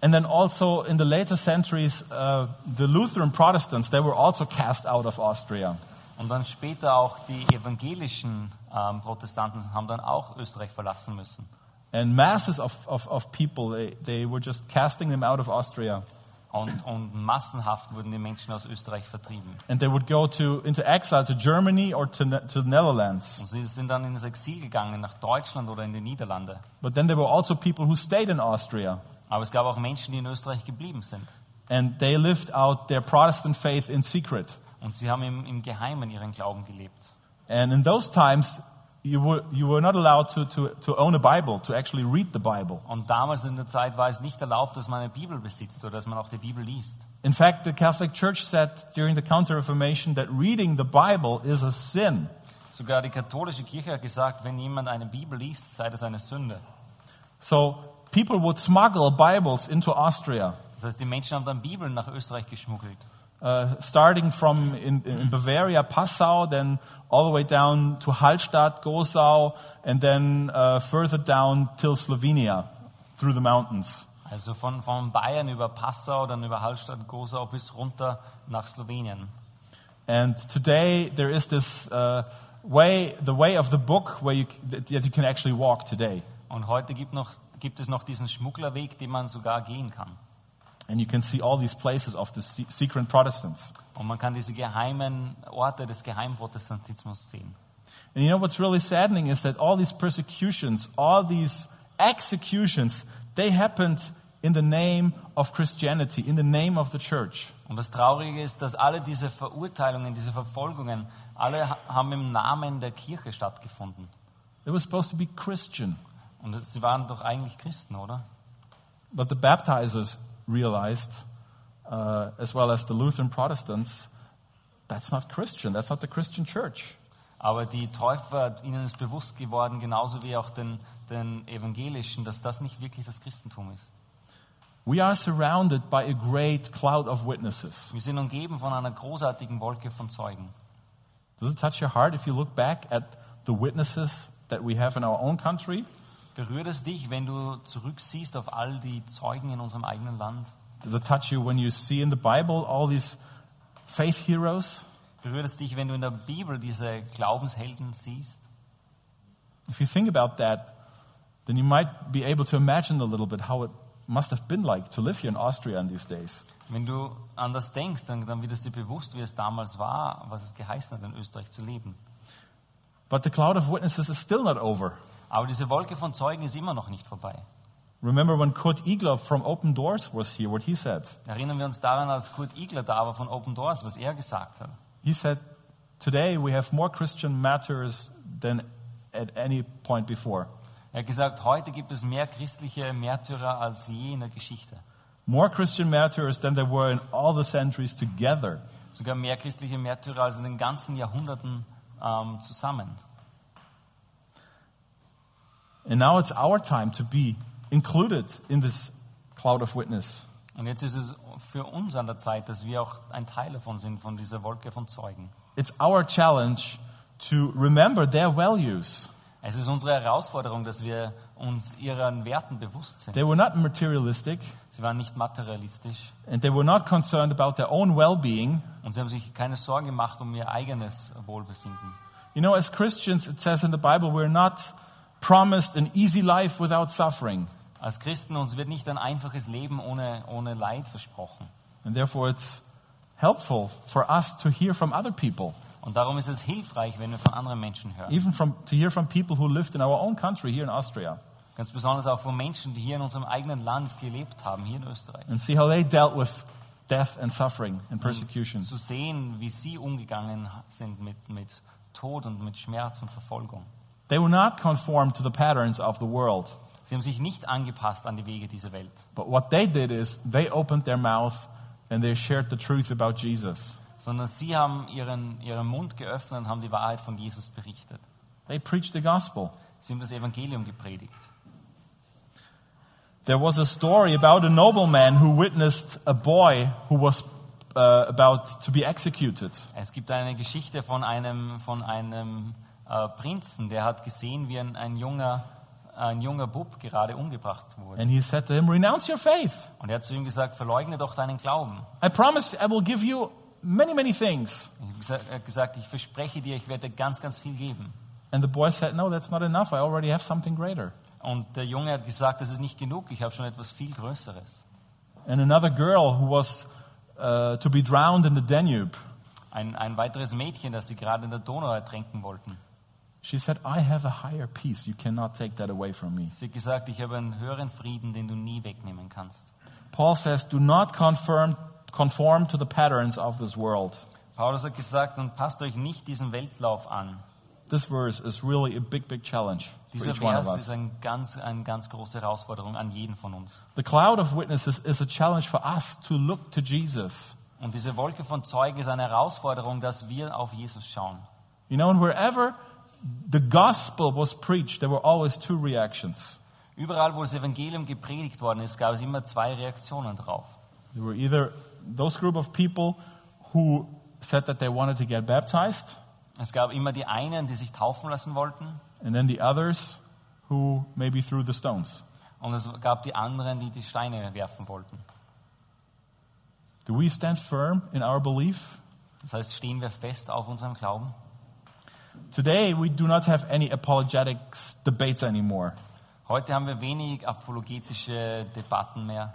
And then also in the later centuries, uh, the Lutheran Protestants, they were also cast out of Austria. Und dann später auch die evangelischen ähm, Protestanten haben dann auch Österreich verlassen müssen. And masses of, of, of people, they, they were just casting them out of Austria. Und, und massenhaft wurden die Menschen aus Österreich vertrieben. And they would go to, into exile to Germany or to, Ne- to the Netherlands. Und sie sind dann ins Exil gegangen, nach Deutschland oder in die Niederlande. But then there were also people who stayed in Austria. Aber es gab auch Menschen, die in Österreich geblieben sind. And they lived out their Protestant faith in secret. Und sie haben im, im Geheimen ihren Glauben gelebt. And in those times, you were, you were not allowed to, to, to own a Bible, to actually read the Bible. Und damals in der Zeit war es nicht erlaubt, dass man eine Bibel besitzt oder dass man auch die Bibel liest. In fact, the Catholic Church said during the Counter Reformation that reading the Bible is a sin. Sogar die katholische Kirche hat gesagt, wenn jemand eine Bibel liest, sei das eine Sünde. So people would smuggle Bibles into Austria, Das heißt, die Menschen haben dann Bibeln nach Österreich geschmuggelt. uh, starting from in, in Bavaria, Passau, then all the way down to Hallstatt, Gosau, and then uh, further down till Slovenia through the mountains. Also von, von Bayern über Passau, dann über Hallstatt, Gosau bis runter nach Slowenien. And today there is this uh, way, the way of the book, where you, that you can actually walk today. Und heute gibt, noch, gibt es noch diesen Schmugglerweg, den man sogar gehen kann. And you can see all these places of the se- secret Protestants. Und man kann diese geheimen Orte des Geheimprotestantismus sehen. And you know what's really saddening is that all these persecutions, all these executions, they happened in the name of Christianity, in the name of the church. Und das Traurige ist, dass alle diese Verurteilungen, diese Verfolgungen, alle ha- haben im Namen der Kirche stattgefunden. It was supposed to be Christian. Und sie waren doch eigentlich Christen, oder? But the baptizers realized, uh, as well as the Lutheran Protestants, that's not Christian. That's not the Christian church. Aber die Täufer, ihnen ist bewusst geworden, genauso wie auch den, den Evangelischen, dass das nicht wirklich das Christentum ist. We are surrounded by a great cloud of witnesses. Wir sind umgeben von einer großartigen Wolke von Zeugen. Does it touch your heart if you look back at the witnesses that we have in our own country? Berührt es dich, wenn du zurücksiehst auf all die Zeugen in unserem eigenen Land? Does it touch you when you see in the Bible all these faith heroes? Berührt es dich, wenn du in der Bibel diese Glaubenshelden siehst? If you think about that, then you might be able to imagine a little bit how it must have been like to live here in Austria in these days. Wenn du an das denkst, dann, dann wird es dir bewusst, wie es damals war, was es geheißen hat, in Österreich zu leben. But the cloud of witnesses is still not over. Aber diese Wolke von Zeugen ist immer noch nicht vorbei. Remember when Kurt Igler from Open Doors was here, what he said? Erinnern wir uns daran, als Kurt Igler da war von Open Doors, was er gesagt hat. He said, Today we have more Christian martyrs than at any point before. Er hat gesagt, heute gibt es mehr christliche Märtyrer als je in der Geschichte. More Christian martyrs than there were in all the centuries together. Sogar mehr christliche Märtyrer als in den ganzen Jahrhunderten ähm, zusammen. And now it's our time to be included in this cloud of witness. Und jetzt ist es für uns an der Zeit, dass wir auch ein Teil davon sind, von dieser Wolke von Zeugen. It's our challenge to remember their values. Es ist unsere Herausforderung, dass wir uns ihren Werten bewusst sind. They were not materialistic Sie waren nicht materialistisch and they were not concerned about their own well-being. und sie haben sich keine Sorgen gemacht um ihr eigenes Wohlbefinden. You know, as Christians, it says in the Bible, we're not promised an easy life without suffering. Als Christen uns wird nicht ein einfaches Leben ohne, ohne Leid versprochen. And therefore, it's helpful for us to hear from other people, Und darum ist es hilfreich, wenn wir von anderen Menschen hören. even from, to hear from people who lived in our own country here in Austria, Ganz besonders auch von Menschen, die hier in unserem eigenen Land gelebt haben, hier in Österreich. and see how they dealt with death and suffering and persecution. Zu sehen, wie sie umgegangen sind mit, mit Tod und mit Schmerz und Verfolgung. They were not conformed to the patterns of the world, Sie haben sich nicht angepasst an die Wege dieser Welt. but what they did is they opened their mouth and they shared the truth about Jesus. sondern sie haben ihren, ihren Mund geöffnet und haben die Wahrheit von Jesus berichtet. They preached the gospel. Sie haben das Evangelium gepredigt. There was a story about a nobleman who witnessed a boy who was uh, about to be executed. Es gibt eine Geschichte von einem, von einem äh, Prinzen, der hat gesehen, wie ein, ein, junger, ein junger Bub gerade umgebracht wurde. And he said to him, Renounce your faith. Und er hat zu ihm gesagt, verleugne doch deinen Glauben. I promise I will give you many, many things. Er hat gesagt, ich verspreche dir, ich werde dir ganz, ganz viel geben. And the boy said, No, that's not enough. I already have something greater. Und der Junge hat gesagt, das ist nicht genug, ich habe schon etwas viel Größeres. and another girl who was uh, to be drowned in the Danube. Ein, ein weiteres Mädchen, das sie gerade in der Donau ertränken wollten. She said, I have a higher peace. You cannot take that away from me. Sie hat gesagt, ich habe einen höheren Frieden, den du nie wegnehmen kannst. Paul says, Do not conform, conform to the patterns of this world. Paulus hat gesagt, und passt euch nicht diesem Weltlauf an. This verse is really a big, big challenge for Dieser each one of Vers us. ist ein ganz, eine ganz große Herausforderung an jeden von uns. The cloud of witnesses is a challenge for us to look to Jesus. Und diese Wolke von Zeugen ist eine Herausforderung, dass wir auf Jesus schauen. You know, and wherever the gospel was preached, there were always two reactions. Überall, wo das Evangelium gepredigt worden ist, gab es immer zwei Reaktionen drauf. There were either those group of people who said that they wanted to get baptized, Es gab immer die einen, die sich taufen lassen wollten, and then the others who maybe threw the stones. und es gab die anderen, die die Steine werfen wollten. Do we stand firm in our belief? Das heißt, stehen wir fest auf unserem Glauben? Today, we do not have any apologetics debates anymore. Heute haben wir wenig apologetische Debatten mehr.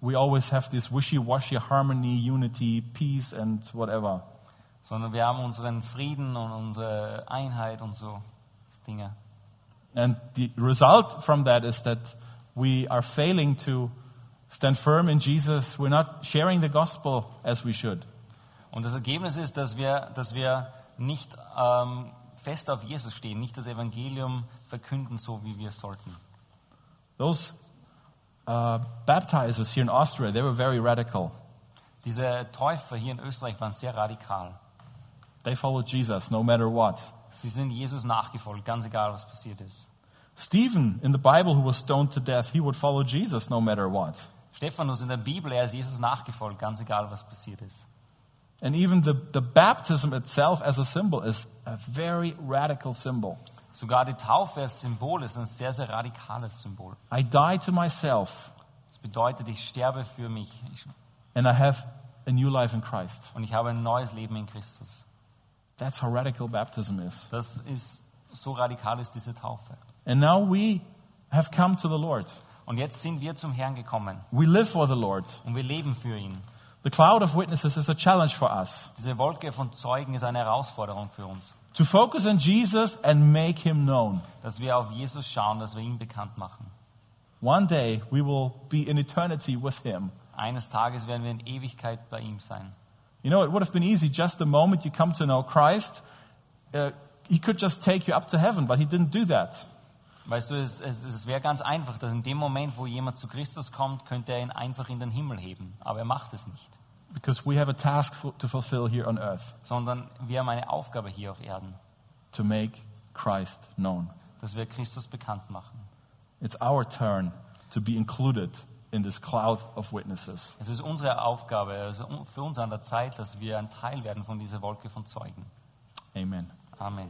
We always have this wishy-washy harmony, unity, peace, and whatever. sondern wir haben unseren Frieden und unsere Einheit und so Dinge. And the result from that is that we are failing to stand firm in Jesus. We're not sharing the gospel as we should. Und das Ergebnis ist, dass wir, dass wir nicht ähm, fest auf Jesus stehen, nicht das Evangelium verkünden, so wie wir sollten. Those uh, baptizers here in Austria, they were very radical. Diese Täufer hier in Österreich waren sehr radikal. They followed Jesus no matter what. Sie sind Jesus nachgefolgt, ganz egal, was passiert ist. Stephen in the Bible, who was stoned to death, he would follow Jesus no matter what. Stephanus in der Bibel, er ist Jesus nachgefolgt, ganz egal, was passiert ist. And even the, the baptism itself as a symbol is a very radical symbol. Sogar die Taufe als Symbol ist ein sehr, sehr radikales Symbol. I die to myself Das bedeutet, ich sterbe für mich ich, and I have a new life in Christ. und ich habe ein neues Leben in Christus. That's how radical baptism is. Das ist, so radikal ist diese Taufe. And now we have come to the Lord. Und jetzt sind wir zum Herrn gekommen We live for the Lord. und wir leben für ihn. The cloud of witnesses is a challenge for us Diese Wolke von Zeugen ist eine Herausforderung für uns, to focus on Jesus and make him known. dass wir auf Jesus schauen, dass wir ihn bekannt machen. One day we will be in eternity with him. Eines Tages werden wir in Ewigkeit bei ihm sein. You know, it would have been easy just the moment you come to know Christ. Uh, he could just take you up to heaven, but he didn't do that. Weißt du, es, es, es wäre ganz einfach, dass in dem Moment, wo jemand zu Christus kommt, könnte er ihn einfach in den Himmel heben. Aber er macht es nicht. Because we have a task to fulfill here on earth Sondern wir haben eine Aufgabe hier auf Erden, to make Christ known. dass wir Christus bekannt machen. It's our turn to be included in this cloud of witnesses. Es ist unsere Aufgabe, also für uns an der Zeit, dass wir ein Teil werden von dieser Wolke von Zeugen. Amen. Amen.